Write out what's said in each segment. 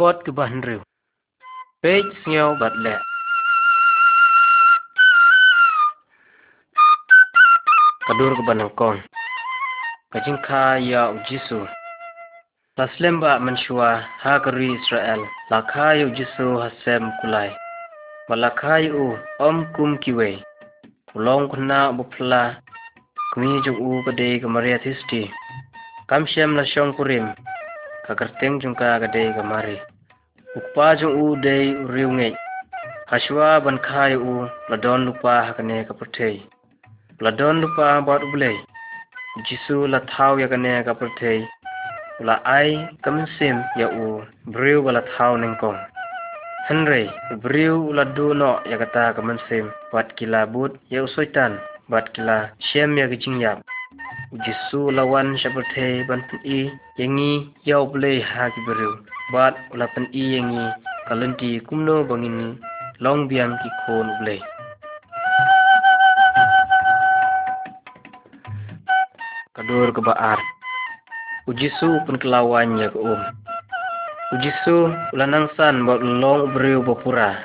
គាត់គឺបះរឿពេកស្ងោបាត់លាក់កដួរកបានកងកជិងខាយ៉ាអ៊ូជីស៊ូតាស្លឹមបាមិនឈួហាករីអ៊ីស្រាអែលលាខាយូជីស៊ូហាសេមគូឡៃបលាខាយអ៊ូអំគុំគីវេគឡងគណាបុផ្លាគមីជូអ៊ូកដេកមរិយាទិស្ទីកំឈែមឡាឈងគូរិមកាករតេងជុងកាកដេកមរិយា ukpa jung u dei uriu ngai hashwa ban kha yu la don lupa hakane ka putei la don lupa bot ublei jisu la thau ya kane ka putei la ai kam sim ya u briu wala thau ning kong Henry, briu ula du no ya kata kaman sim, bat kila but ya usoitan, bat kila shem ya gijing yap. Jisu lawan syapate ban pen i yangi yau blei ha ki briu, bat ula pen i yangi kalenti kumno bangin long biang ki kon blei. Kadur ke baar. Ujisu pun kelawan ya ke um. Ujisu ulanang san bot long briu bopura.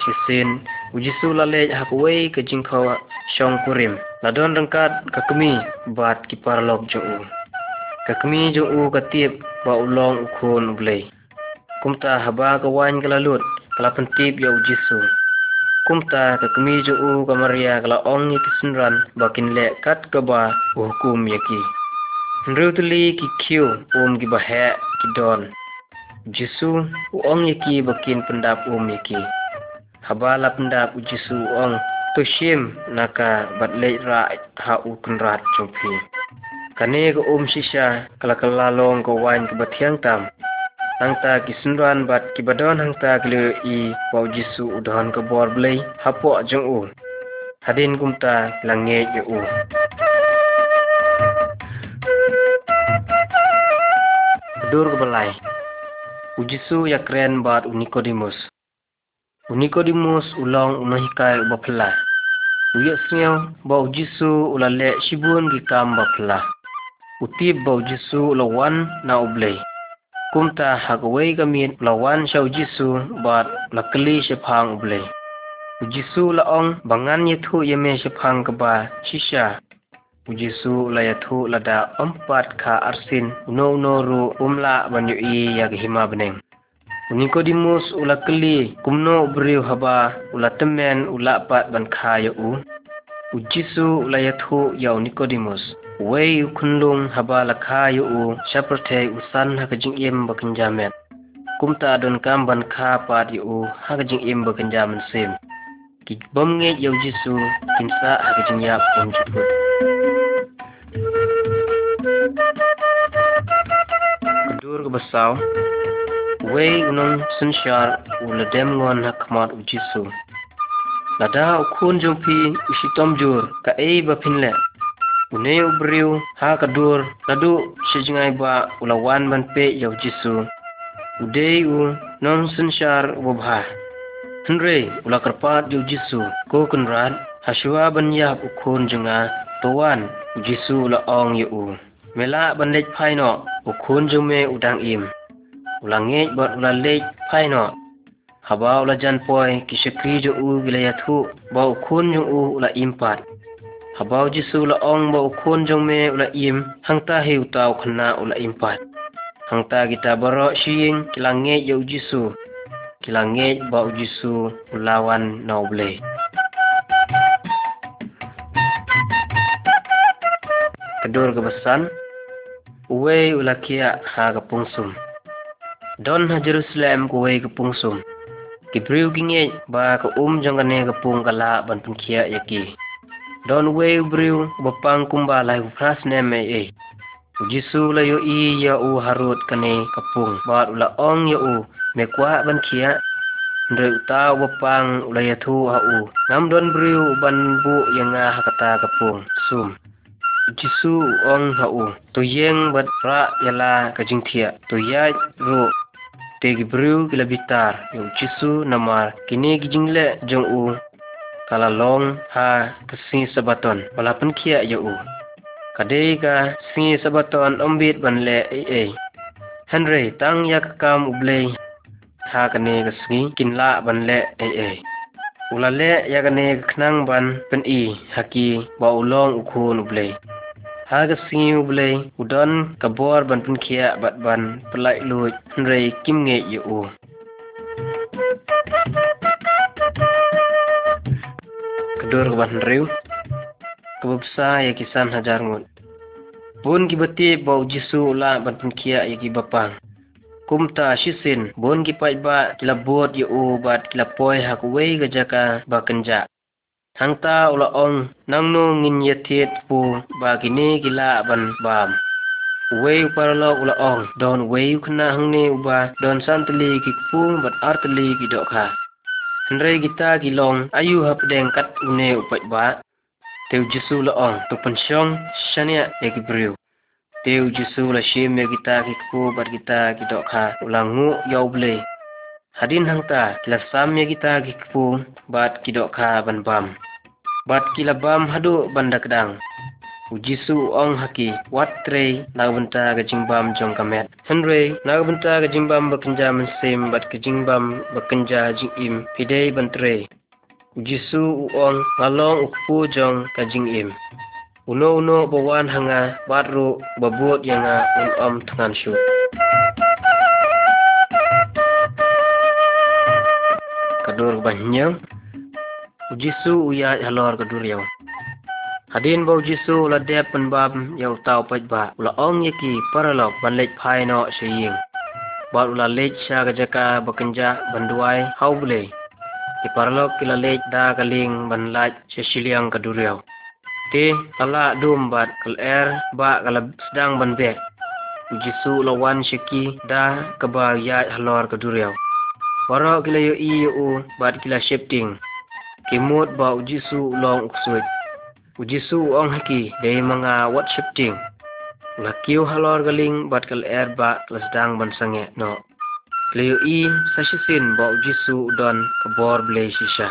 Sisin ujisu lale hakwei ke jingkau shong kurim. Ladon rengkat kakemi bat kipar lok jo u. Kakemi jo u katip ba ulong ukun ublei. Kumta haba kawan kalalut kala pentip ya ujisu. Kumta kakemi jo u kamaria kala ong ni kisunran bakin le kat kaba hukum yaki. Nrutuli ki kiu um ki bahe ki don. Jisu uong yaki bakin pendap um yaki. Habala pendap jisu uong tushim naka batlej ra ha u kunrat jumpi. Kane ko um shisha kala kala long ko wain ke batiang tam. Hangta kisunran bat kibadon hangta kile i wau jisu udhan ke bor blei hapo jong u. Hadin kumta lange ye u. Dur belai. Ujisu ya keren bat Unikodimus. Unikodimus ulang unahikai bapla. Uya sngyaw ba ujisu ulale shibun ki kam. Utib ba ujisu ulawan na ublay. Kumta hagaway gamit ulawan siya ujisu bat lakali siya pang ublay. Ujisu laong bangan yathu yame siya pang kaba shisha Pujisu layathu lada empat ka arsin uno uno ru umla banyu i yag hima beneng. Unikodimus ula keli kumno beriu haba ula temen ula pat ban kaya u. Ujisu layathu ya Unikodimus. Wei wai kundum habala kayo shaparte usan hakajing im bakin jami'an kumta don kamban ka pati u hakajing im bakin jami'an sim. Ki bomnge yau jisu kimsa hakajing ya kunji jitu dur basaw wai nun sun shar unong sunshar uladem ngon uji su Nada ukun jumpi usitom jur ka ei bapinle Une ubriu ha kadur ladu sejingai ba ulawan ban pe ya ujisu. Udei u non sensyar wabha. Henry ula kerpat ya ujisu ko kenrad haswa ban yap ukun jenga tuan ujisu la ong yu. Mela ban lej paino ukun jume udang im. Ulang ngej buat ulang lej paino. Haba ula jan poi kisyakri jo u gilayathu ba ukun jung u ula impat. Haba ujisu la ong ba ukun jung me ula im hangta he utau khana ula impat. Hangta kita baro shiying kilang ngej ya ujisu. Kilang ngej ba ujisu ulawan na ubleh. kedur kebesan uwe ulakia ha kepungsum don ha Jerusalem kuwe kepungsum kibriu kinge ba ka um jangane kepung kala ban pengkia yaki don we briu bapang kumba lai pras neme e. Jisu la yo i ya u harut kane kapung. Ba ula ong ya u me kwa ban kia ndre uta bapang ula ya thu ha u. Ngam don briu ban bu yang nga hakata kapung. Sum. Jisu ong hau to yeng bat ra yala kajing thia. To ya ro te gibriu kila bitar. Yo Jisu namar kini gijingle jong u kala long ha kasi sabaton wala pen kia yo kade ka si sabaton ombit ban le e e Henry tang yak kam ublei ha kane gasngi kinla banle ai ai ulale yakane knang ban pen i haki ba ulong ukhun ublei ha gasngi ublei udon kabor ban pen kia bat ban pelai lui. Henry kim nge u kedur ban riu kebabsa ya kisan hajar ngut Bun ki bati bau jisu la ban kia ya ki bapang. Kumta shisin bun ki pai ba kila bot ya u bat kila poi hak wei ga jaka ba kenja. Hangta ula ong nang no ngin ya tiet pu ba kini kila ban bam. Wei paralo ula ong don wei kena hangne uba don santeli ki pu bat arteli ki Hendrai kita kilong ayu hap deng kat une upat ba Teu Jesu la ong tu pensyong shania ya ki briu. Teu Jesu la shim ya kita ki ku bar kita ki dok ha ulangu ya uble. Hadin hang ta kila sam ya kita ki ku bat ki dok ha ban bam. Bat kila bam hadu banda kedang. Ujisu ong haki, wat tre na benta ga jingbam jong kamet. Henry na benta ga jingbam men mensim, bat ke jingbam bekenja jing im pidei bantre. Jisu uong ngalong ukpu jong kajing im. Uno uno bawan hanga batru babut yang un om tangan shu. Kadur banyang. Jisu uya halor kadur yaw. Hadin bau jisu la dep penbab yaw tau paj ba. Ula ong yaki paralok banlek pai no shaying. Bat ula gajaka bekenja banduai hau boleh. Di parlok kila lej da kaling ban laj sesiliang kaduriau. Ti kala dum bat kal er ba kala sedang ban bek. Jisu lawan syaki da keba ya halor kaduriau. Kila yo i yo u bat kila shifting. Kimut ba ujisu long uksuit. Ujisu ong haki day mga what shifting. Lakiu halor galing bat kal er ba sedang ban no. Leo i sa shisin ba jisu don kabor ble shisha.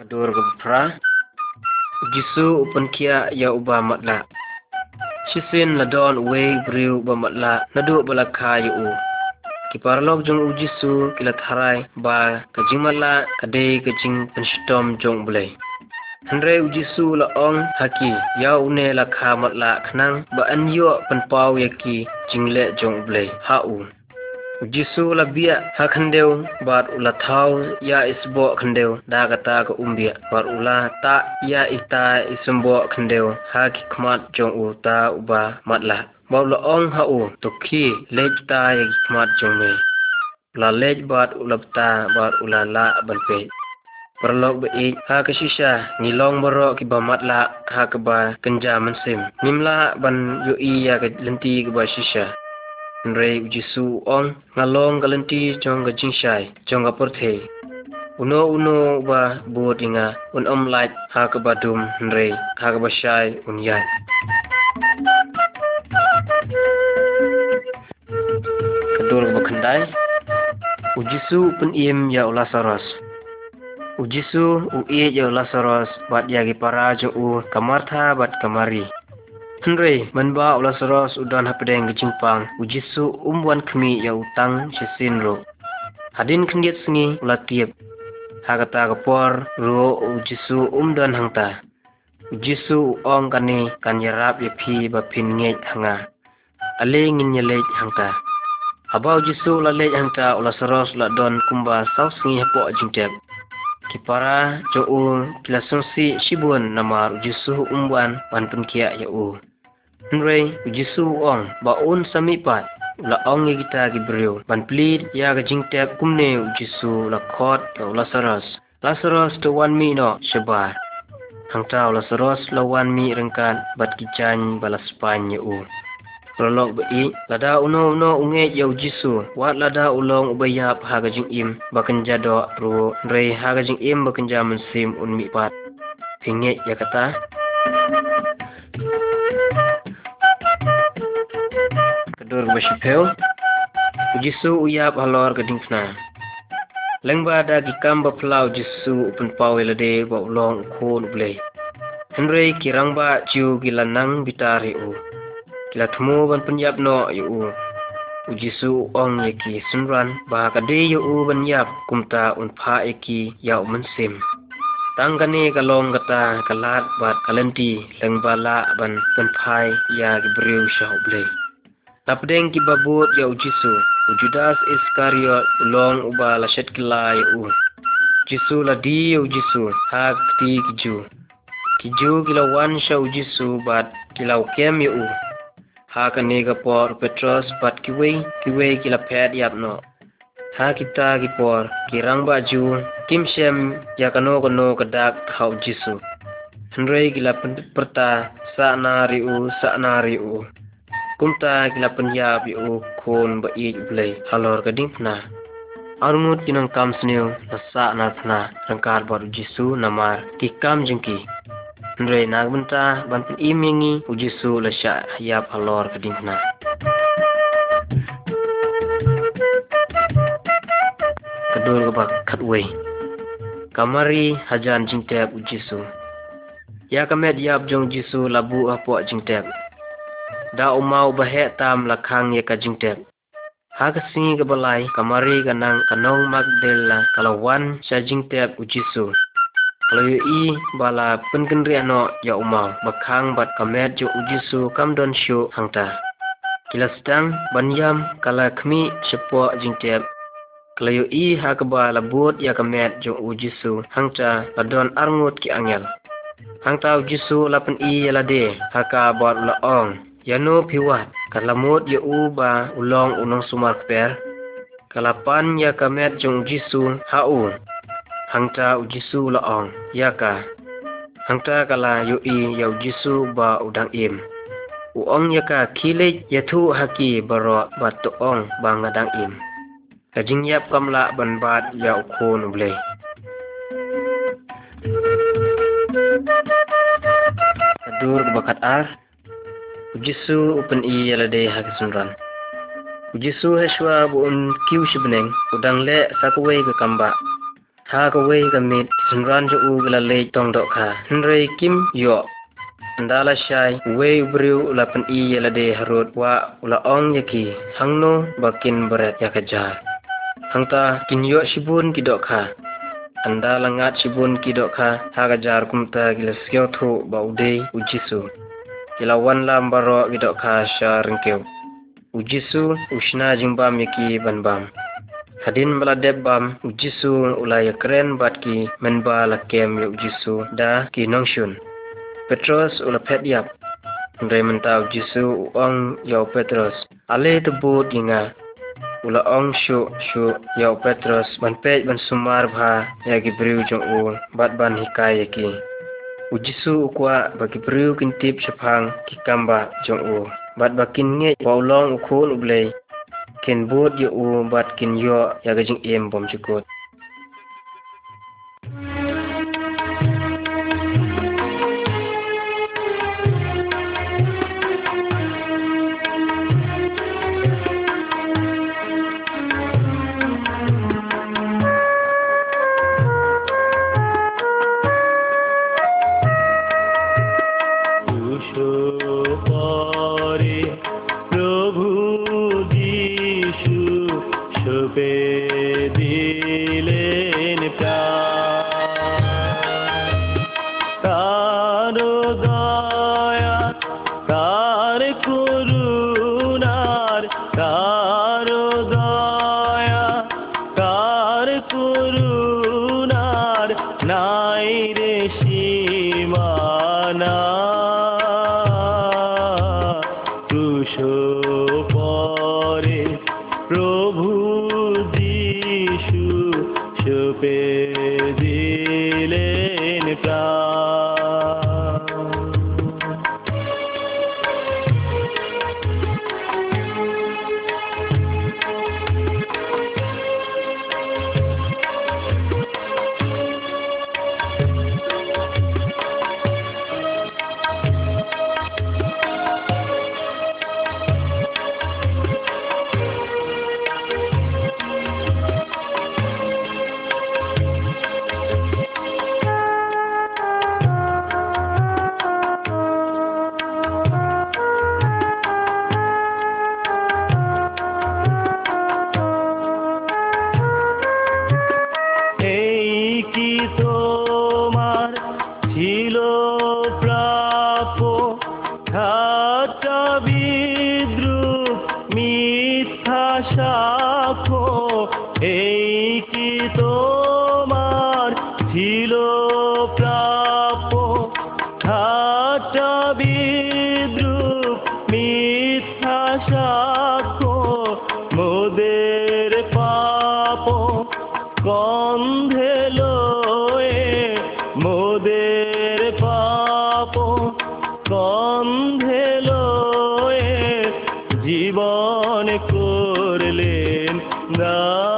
Kadur gupra. Jisu upan kia ya uba matla. Shisin la don we briu ba matla nadu balaka yu u. Kiparlok jong ujisu kila tharai ba kajimala kadei kajing penstom jong bulai. Henry ujisu la ong haki ya une la kha mat la khnang ba an yo pan pau yaki jingle jong ble ha u ujisu la bia ha khandeu bat ula thau ya isbo khandeu da kata ka umbia bat ula ta ya ita isumbo khandeu ha ki khmat jong u ta uba mat la ba ong ha u to khi lej ta ya ki khmat jong la lej bat ula ta bat ula la ban pe Perlok baik ha ke shisha ngilong baro ki bamat la ha ke ba kenja mensim. Nimla ban yo i ya ke lenti ke ba shisha. Nrei ujisu ong ngalong ke lenti jong ke jingshai jong ke porthe. Uno uno ba buat inga un om light ha ke ba dum nrei ha ke ba shai un yai. Ba. Ujisu pun iem ya ulah saras. Ujisu ue yo Lazarus bat yagi para jo u kamartha bat kamari. Henry manba Lazarus udan hapedeng gijingpang ujisu umwan kmi ya utang sisin ro. Hadin kendiat sengi ula tiap. Hagata kapor ro ujisu umdan hangta. Ujisu ong kani kan yarap ya pi ba pin ngej hanga. Ale ngin nyelej hangta. Abau jisu la lej hangta Lazarus la don kumba saus sengi hapo jingtep kipara jo u kila sungsi shibun nama ujisu umban pan pun kia ya u. Nrei ujisu ong ba un sami pat. La ong ye kita gi brio ban plead ya ga jingtep kumne ujisu la khot ya lazarus lazarus to wan mi no shabar hangta lazarus la wan mi rengkan bat kijan balas pan ya u Prolog bai lada uno uno unge yau jisu. Wat lada ulong ubayap hagajing im. Bakan jado ru. Rei hagajing im bakan jaman sim un mi pat. Pinge ya kata. Kedur basipel jisu uyap halor gading kna lengba da gikam ba plau jisu upun pawelade ba ulong khon ublei Henry kirangba ciu gila nang bitari u. Gila temu ban penyap no yu u. Ujisu ong yaki sunran bah kade yu u ban yap kumta un pa eki yau mensim. Tanggani kalong kata kalat bat kalenti leng bala ban ban pai ya gibriu syah blay. Napdeng ki babut ya ujisu. Ujudas Iskariot ulong uba la shet kila ya u. Jisu la di ya ujisu hak ti kiju. Kiju kilawan siya ujisu bat kilaw kem ya u. hakaniga por petros pat kiwei kiwei kila pet yapno hakita ki por kirangba ju kimshem yakano kono kadak hau jisu hnrei kila perta sa nari u sa nari u kumta kila penyab u kon ba i blei halor kading na armut kinang kam snew na sa na thna rangkar bor jisu namar ki kam jingki Henry nagbenta ban pen imingi ujisu la sya hayap halor gading pna. Kedul ba katway. Kamari hajan jingtep ujisu. Ya kamet yap jong jisu labu apo jingtep. Da umau bahe tam lakhang ya ka jingtep. Hagasi ka balay kamari kanang kanong magdela kalawan sa jingtep ujisu. Yu i bala penkendri ano ya umau bakhang bat kamet jo ujisu kamdon syu hangta. Kila sedang banyam kala kemi sepo jingtep kalau i hakaba labut ya kamet jo ujisu hangta ladon arngut ki angel. Hangta ujisu lapen i yalade haka bot laong. Yano piwat kalamut ya uba ulong unong sumar kper. Kalapan ya kamet jo ujisu hau. ฮังจาอุจิสูละอองยากาฮังจากลาอยู่อีเยาจิสูบาอุดังเอ็มอุอองยากาคีเลยยะทุฮากีบรอบัตตุอองบางดังเอ็มกะจิงยับกําละบันบาดยาโคนุเบลดูรกบักัดอาร์ุจิสูอุปนอียาละเดฮากิสุนรันุจิสูเฮชวาบุอุนคิวชิบเนงอุดังเลสักเวกกัมบา Ha kaway kamit sunran jo u le tong dok ka. Henry kim yo. Andala syai way ubriu ulapen i yalade harut wa ula ong yaki hangno bakin beret yakajar. Hangta kinyo shibun kidok ka. Anda langat shibun kidok ka hagajar kumta gila skyo thu ba uday ujisu. Kilawan lam baro ka sya rengkeu. Ujisu usna jingbam yaki banbam. Hadin baladeb bam ujisu ulaya keren bat ki menba lakem ya ujisu da ki nongshun. Petros ula pet yap. Ndre ujisu uang yau Petros. Ale tebut inga ula ong shu shu yau Petrus ban pej ban sumar bha ya gibriu jong u bat ban hikai ki ujisu ukwa ba gibriu kintip shapang kikamba jong u bat bakin nge paulong ukun ublei ken bot yu u bat kin yo ya gajing em bom chukut জীবন করলেন। দান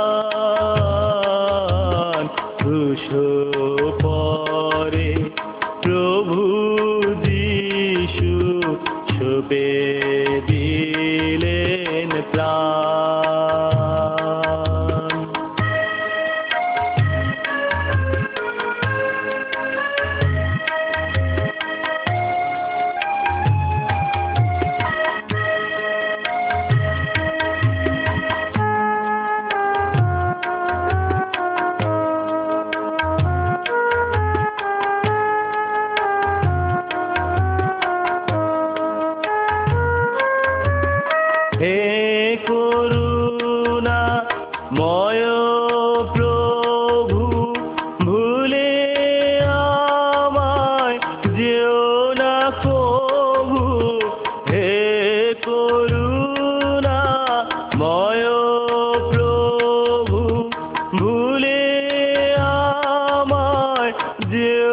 do.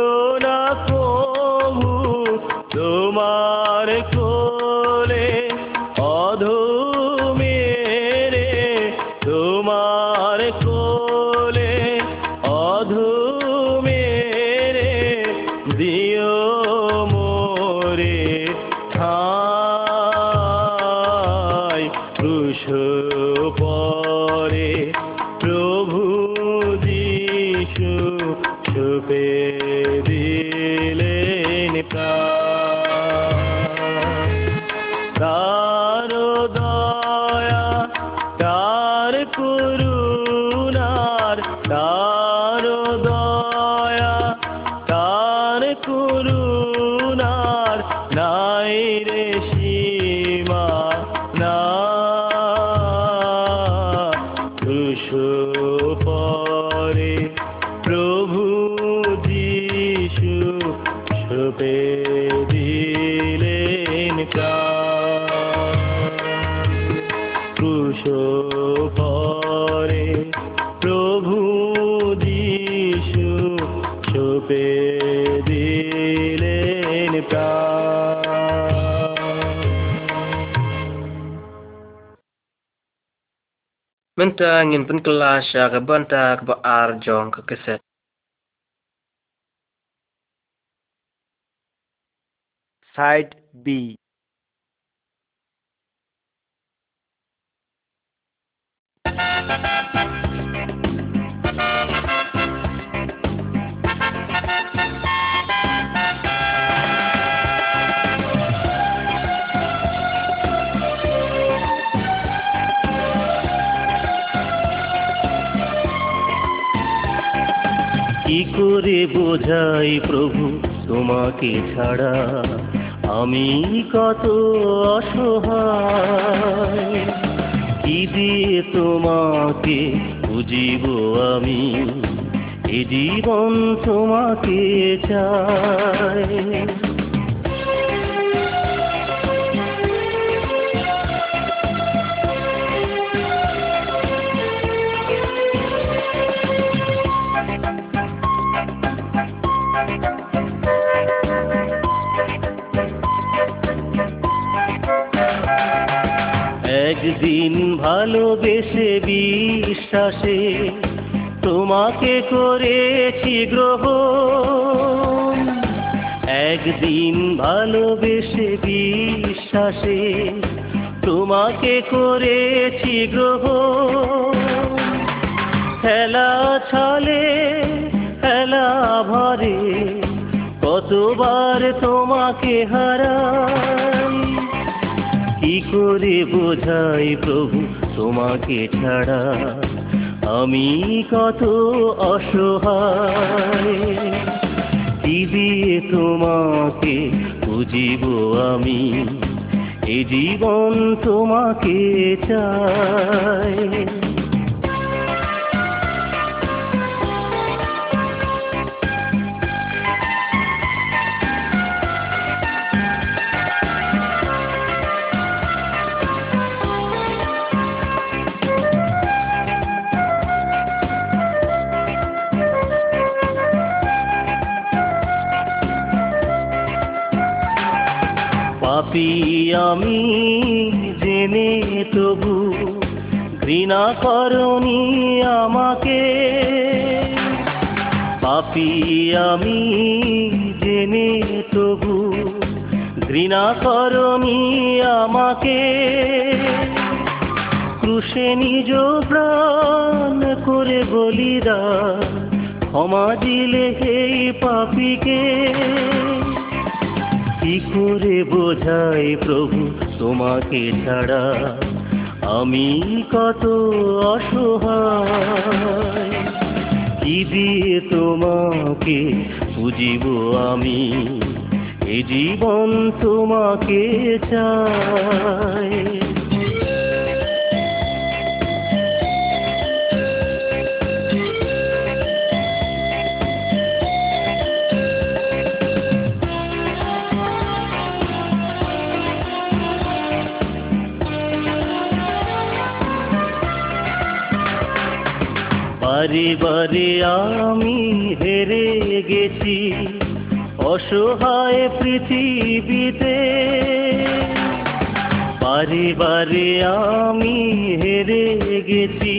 Menta ngin pen kelasya ke banta ke baar jong কি করে বোঝাই প্রভু তোমাকে ছাড়া? আমি কত অসহায়। কি দিয়ে তোমাকে বুঝিব আমি? এ জীবন তোমাকে চাই। একদিন ভালোবেসে বিশ্বাসে তোমাকে করেছি গ্রহণ। একদিন ভালোবেসে বিশ্বাসে তোমাকে করেছি গ্রহণ। খেলা ছলে, খেলা ভরে কতবার তোমাকে হারাই। কি করে বোঝাই প্রভু তোমাকে ছাড়া? আমি কত অসহায়। কি দিয়ে তোমাকে বুঝিব আমি? এ জীবন তোমাকে চাই পাপি আমি জেনে তবু ঘৃণা করনি আমাকে। পাপি আমি জেনে তবু ঘৃণা করনি আমাকে। ক্রুশে নিজ প্রাণ করে বলিদা ক্ষমা দিলে এই পাপিকে। করে বোঝাই প্রভু তোমাকে ছাড়া। আমি কত অসহায়, কি দিয়ে তোমাকে বুঝিব আমি? এ জীবন তোমাকে চাই। বারে বারে আমি হেরে গেছি, অসহায় পৃথিবীতে। বারে বারে আমি হেরে গেছি,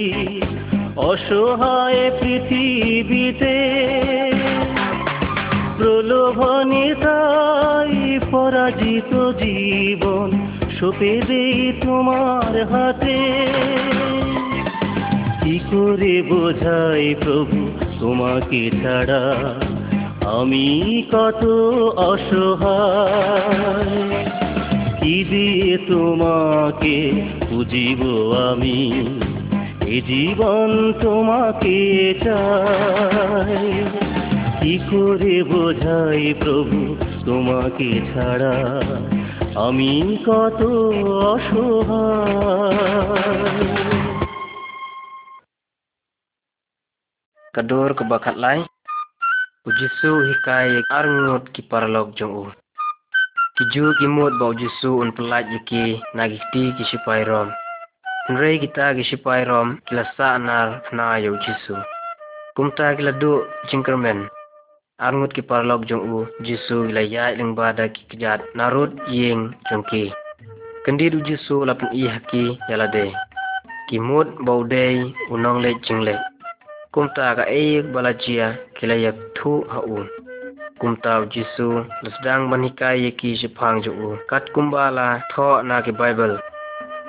অসহায় পৃথিবীতে। প্রলোভনে তাই পরাজিত জীবন সপে দেই তোমার হাতে। করে বোঝাই প্রভু তোমাকে ছাড়া। আমি কত অসহায়, কি দিয়ে তোমাকে বুঝিব আমি? এ জীবন তোমাকে চাই। কি করে বোঝাই প্রভু তোমাকে ছাড়া? আমি কত অসহায়। Kadur ke bakat lai. Ujisu hikai arngut ki paralog jong u. Kiju kimut ba ujisu un pelat yaki nagikti ki sipai rom. Nrei kita ki sipai rom kilasa anar na ya ujisu. Kumta kiladu jingkermen. Arngut ki paralog jong u jisu gila ya iling bada ki kejat narut yeng jong ki. Kendid ujisu lapin i haki yalade. Kimut bau dei unong le jingle. Kumta ka ayik balajia kila yak thu haun kumta jisu lasdang banika yaki shipang ju kat kumbala tho na ki bible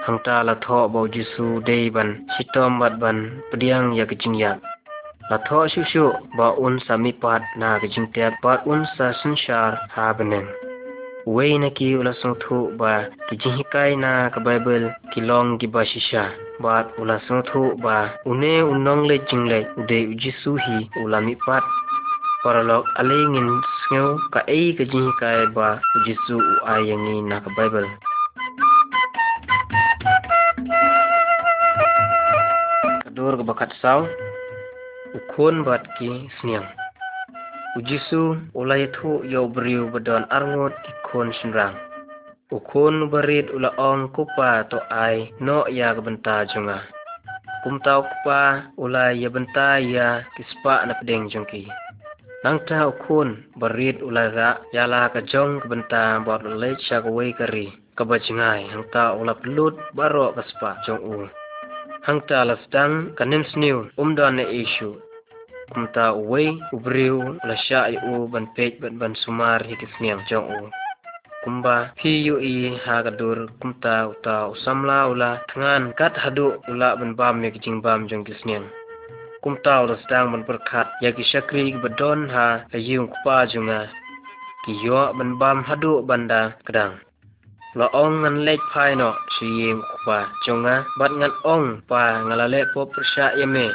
hangta la tho bo jisu dei ban sitom bat ban pediang yak jingyak la tho shu shu ba un sami pat na ki jingte pat un sa sunshar ha beneng wei na ki ula song thu ba ki jinghikai na ka bible ki long ki ba shisha bat ula song thu ba une unong le jingle ude ujisu hi ula mi pat. Paralog alingin sngew ka ei ka jinghikai ba ujisu u ayangi na ka bible. Kadur ka bakat saw ukun bat ki sniang. Ujisu ulay thu yaw beriu badon arngot ikon sinrang. Ukun barit ula ong kupa to ay no ya benta junga. Kumtaw kupa ula ya benta ya kispa na pedeng jungki. Nang ukun barit ula ga yala ka jong benta bot ulay siya kaway kari. Kabajingay hang ta ula pelut baro kaspa jong u. Hang ta lasdang kanim sniw umdan na issue kumta uway ubriw la sya u ban pej ban ban sumar hikis jong u kumba. Hi yu i kumta uta usamla ula tangan kat hadu ula ban bam yak jing bam jong kumta ula sedang ban berkat yak syakri badon ha ayung kupa junga. Ki yo ban bam hadu banda kedang la ong ngan lek pai no si yim kupa jonga bat ngan ong pa ngalale po persya yame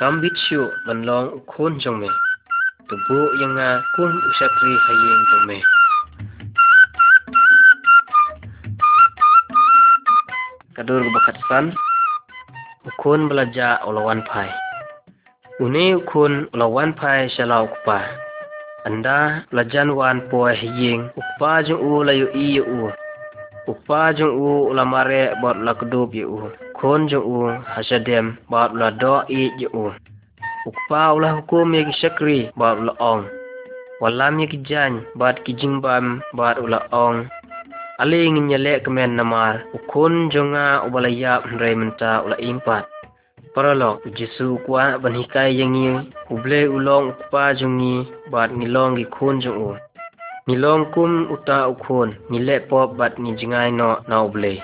Gambit siyo ban long jong me. tubu yang nga kun usakri hayeng tome. Kadur bakat san ukun belaja ulawan pai. Uni ukun ulawan pai shalau kupa. Anda belajan wan poe hayeng ukpa jung u layu i u. Ukpa jung u ulamare bot lakdub u. Kun jung u hasadem bot la do i u. Ukpa ulah hukum ya syakri bot la ong. Walam ya kijan bot kijimbam bot aling nyale kemen namar. Ukun jonga ubalaya mre menta ula impat. Paralo jisu kwa banhikai yangi uble ulong ukpa jongi bat nilong gi jongu nilong kum uta ukun nile pop bat ni jingai no na uble.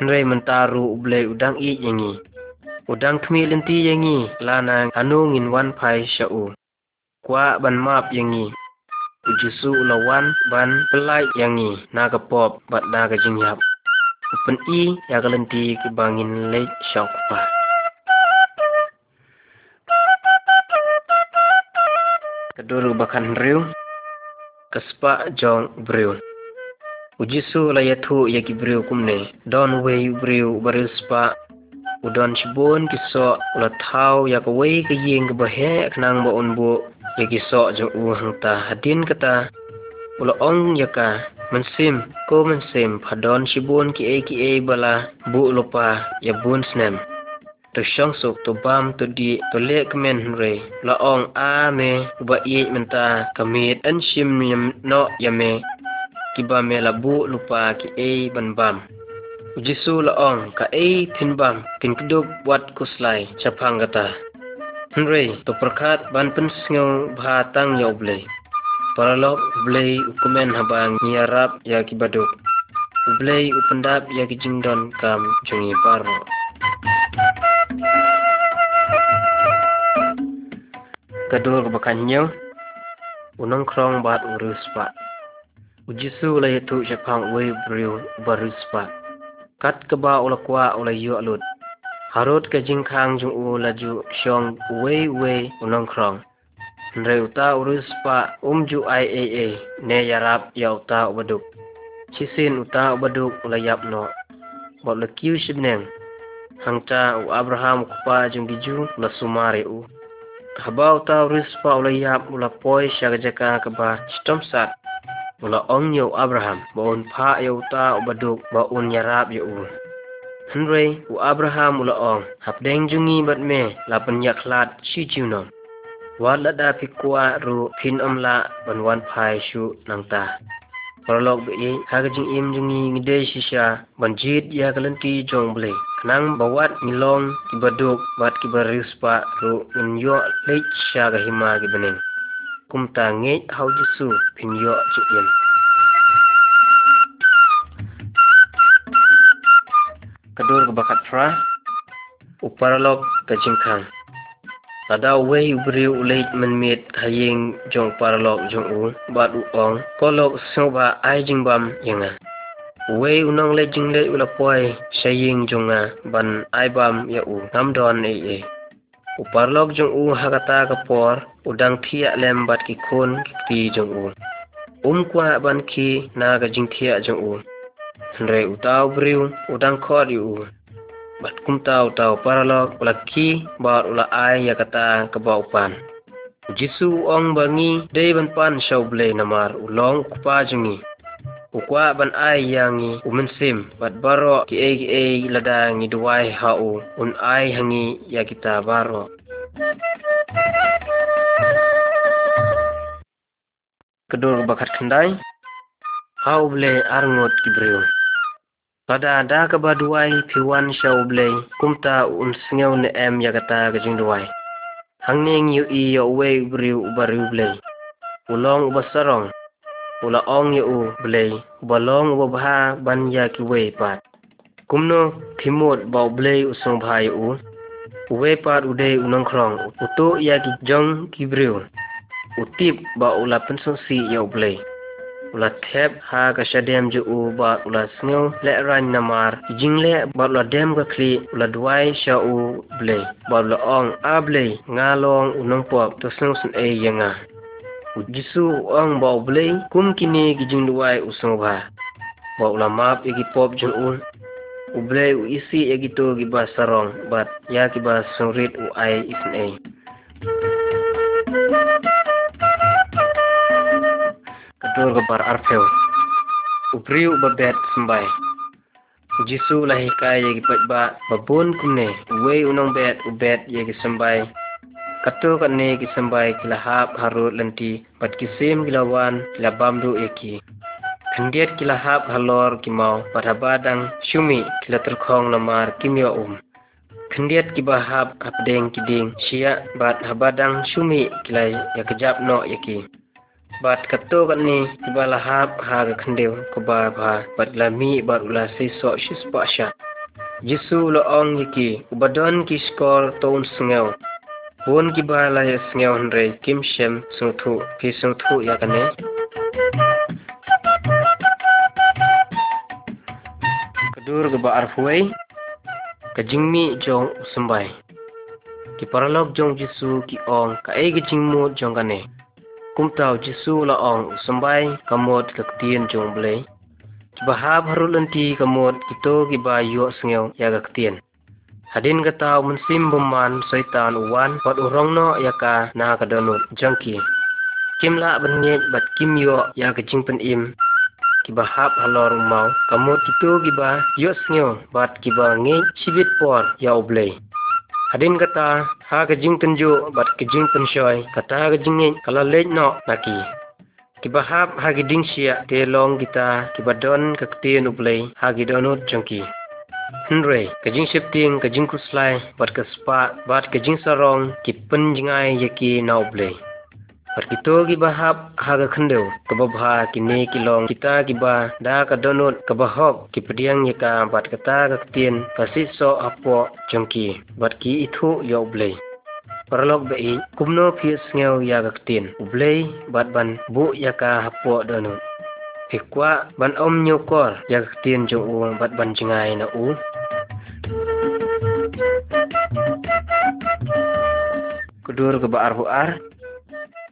Mentaru uble udang i yangi udang kmi lenti yangi lana anu ngin wan pai shau kwa ban map yangi ujusu ulawan ban pelai yangi naga pop bat naga jingyap upen i ya galenti ke bangin le syok pa. Keduru bakan riu kaspa jong briu. Ujisu la yathu ya ki briu kumne don we briu baril spa. Udon chibon kiso la thau ya ka we ka yeng ka bahe knang ba unbu yagi so jong u hangta hadin kata ulo ong yaka mensim ko mensim phadon shibun ki e ki e bala bu lopa ya bun snem to shong suk to bam to di to le kmen re la ong a me ba ye menta kamit an shim yam no yame ki ba me la bu lupa ki e ban bam Jisu la ong ka e tin bam kin kiduk wat kuslai chapang Henry to perkat ban pensngau bhatang ya ublei. Paralok ublei ukumen habang nyarap ya kibaduk. Ublei upendap ya kijingdon kam jungi paro. Kadur bakanyang unang krong bat uruspa. Ujisu la yetu syapang we briu baruspa. Kat keba ulakwa ulayu alut harut ke jingkhang jung u laju shong wei wei unong krong. Uta urus pa um ju ai a a ne yarap ya uta ubaduk chisin uta ubaduk ulayap no. Bot le kiu shibneng hangta u abraham kupa jung giju la sumare u. Haba uta urus pa ulayap ula poi shagajaka kaba stom sat. Ula ong yo abraham ba un pa ya uta ubaduk ba un yarap ya u Henry u Abraham ula ong hapdeng jungi bat me la penyak lat shi junom. Wat la da pikwa ru pin om la ban wan pai shu nang ta. Prolog be ye haga jing im jungi ngide shisha ban jit ya kalenti jong ble. Kanang bawat milong kibaduk bat kibaris pa ru min yo lech sha ga hima gi bening. Kumta ngej hau jisu pin kadur ke bakat fra uparalok ke jingkang tada wei ubri ulei menmit haying jong paralok jong u bat u ong kolok soba ai jingbam yanga wei unong le jingle ula poi saying jonga ban ai bam ya u namdon e e uparlok jong u hagata ka por udang thia lem bat ki khon ki jong u um kwa ban ki na ga jing thia jong u Andre utau briu udang kod yu. Bat kum tau paralog ula ki bat ula ai ya kata kebaupan. Jisu ong bangi day ban pan shaw blay namar ulong kupa jungi. Ukwa ban ai yangi umensim bat baro ki e ki e lada ngi hau un ai hangi ya kita baro. Kedur bakat kendai. Hau blay arngot ki Kada daka baduwai pi wan shau blei kumta un sngeu ne em yakata gajing duwai. Hangning yu i yo wei briu ubariu blei. Ulong ubasarong. Ula ong yu u blei. Ubalong ubabha ban yaki wei pat. Kumno pimot bau blei usung bhai u. Uwe pat ude unong krong. Utu yaki jong kibriu. Utip ba ula pensung si yo blei. Ula thep ha ka shadem ju u ba ula sneu le ran namar jing le ba ula dem ka kli ula dwai sha u ble ba ula ong a ble nga long unong pop to sneu sun e yanga Jisu ang ba ublay kum kini gijing duway usong ba. Ba ulamap igi pop jun un. Ublay u isi igi to giba sarong bat ya giba sungrit u ay isin ay. Kadur gabar arpeo. Ubriu babet sembay. Jisu lahi ba babun kumne uwe unong bet ubet yagi sembay Kato ne ki sembay kila hap harut lenti pat kisim kilawan kila bamdu eki Kendiat kila hap halor kimau syumi kila terkong lamar kimyo um Kendiat ki bahap hapdeng kiding siya bat habadang syumi kila ya kejap no yaki bat kato kan ni tiba lahap ha ga khandeu ko ba ba bat lami bat ula se so shis pa sha jisu lo ong yiki ubadon ki skor ton sngeu won ki ba la ya sngeu hanre kim shem sung thu ki sung thu ya kane kadur ga ba arfuai kajingmi jong usambay ki paralog jong jisu ki ong ka e gi jingmo jong kane kum tau jisu la ong sambai kamot kaktien jong ble. Bahab harulanti kamot kito giba yo sngeu ya kaktien hadin ka tau mensim buman saitan uwan pat urong no ya ka na ka donut jangki. Kim la banyet bat kim yo ya ka pen im. Kibahap halor mau kito giba yo sngeu bat kiba nge chibit por ya oblei Hadin kata ha kejing tenju bat kejing penshoy kata kejing kalau lej no naki. Kibahap ha giding sia te long kita kibadon kaktiin ublay ha gidonut jangki. Henry kejing shifting kejing kuslay bat kaspa bat kejing sarong kipen jingai yaki na Perkito giba hap haga khendeu kababha kini kilong kita giba da kadonut kabahok kipediang yaka bat kata kaktien kasiso apo jongki bat ki ithu yo blei Parlok bei kumno pi sngeu ya kaktien ublei bat ban bu yaka hapo donut. Hikwa ban om nyokor ya kaktien jong u bat ban jingai na u. Kudur ke baar buar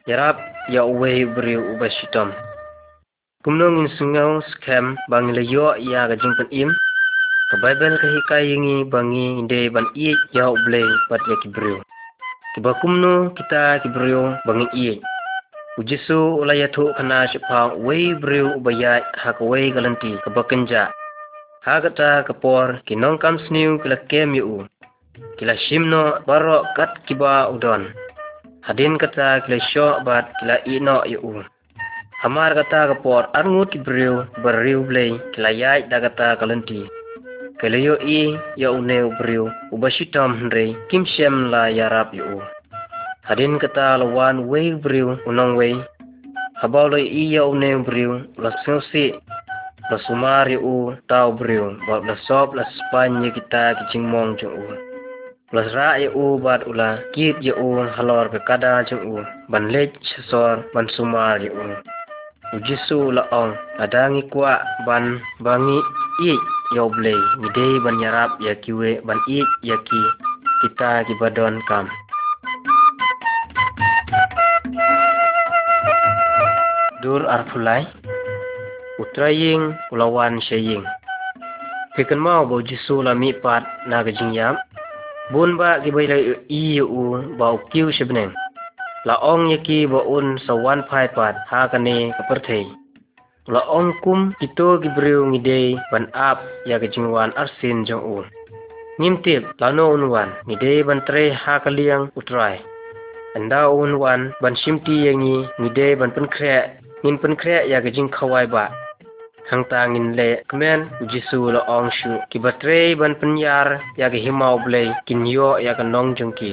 Yarap ya uwe beri ubah shitom. Kumnong in sungau scam bang layo ya gajing pen im. Ka Bible ka bangi inde ban i ya uble bat ya kibriu. Kiba kumno kita kibriu bangi i. Ujisu ulaya tu kana sipa uwe beriu ubaya hak uwe galanti kebakenja. Hagata kapor kinong kam sniu kila kem yu. Kila shimno baro kat kiba udon. Hadin kata kila syok bat kila ino yu. Hamar kata kapor arngut ki beriu beriu blay kila yai da kata kalenti. Kila yu i ya une beriu ubashitam hendri kim shem la yarap yu. Hadin kata lawan wei beriu unong wei. Habau lo i ya une beriu la si la sumar yu tau beriu bat la sop la spanya kita kicing mong jung u. Plus ra ye u bat ula kit ye u halor ke kada jeng u ban lech sor ban sumar ye u. Ujisu la ong adangi kwa ban bangi i yo ble ngide ban yarap ya kiwe ban i ya ki kita ki badon kam. Dur arfulai utraying ulawan shaying. Kekan mau bo jisu la mi pat na gajing yam bun ba ki bai lai i u ba kiu shibneng la ong ye ki ba un sa wan phai pat ha ka ne ka thei. La ong kum ito ki briu ngi dei ban ap ya ka jingwan arsin jong u nim tip la no un wan ngi dei ban tre ha ka liang utrai anda un wan ban shimti ye ngi dei ban pen kre nin pen kre ya ka jing khawai ba hang tangin le kmen jisu lo ong shu ki batre ban penyar ya ki himau ble kin yo ya ka nong jungki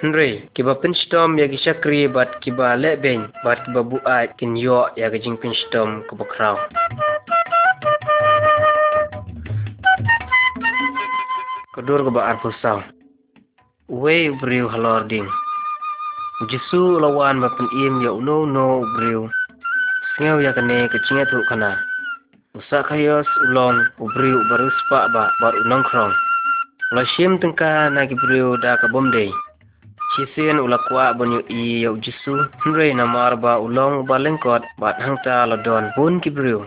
Henry, ki ba pinstom ya ki shakri bat ki ba le ben bat ki ba buat kin yo ya jing pinstom ka ba kraw. Kadur ka ba arpusaw. Uwe briu halor ding. Jisu lawan ba pen im ya uno no briu. Singaw ya kane kachinga tu kana. Musakayos ulom ubriu barus pak ba bar unang krong. Ula shim tengka na gibriu da kabomdei. Chisin ula kwa bonyo i yau jisu nre na mar ba ulong ba lengkot bat hangta la don bun gibriu.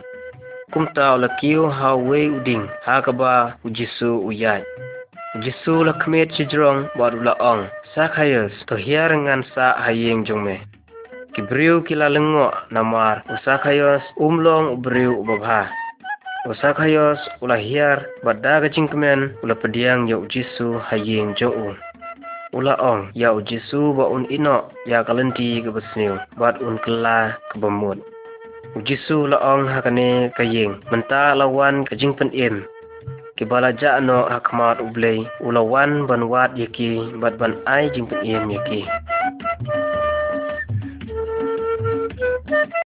Kumta ula kiu ha wei uding ha kaba ujisu uyai. Ujisu la kmet chijrong bat ula ong. Sakayos to hiar ngan sa hayeng jongme. Kibriu kila lengo namar Usakayos umlong ubriu ubabha. Usakayos ulahiar badaga jingkemen ula pediang yau jisu hayeng jo'u. Ula ong ya ujisu ba un ino ya kalenti ke besniu bat un kela ke bemut ujisu la ong hakane kayeng menta lawan kajing pen em ke bala ja no hakmat ublei ulawan ban wat yaki bat ban ai jing pen em yaki Ta-da!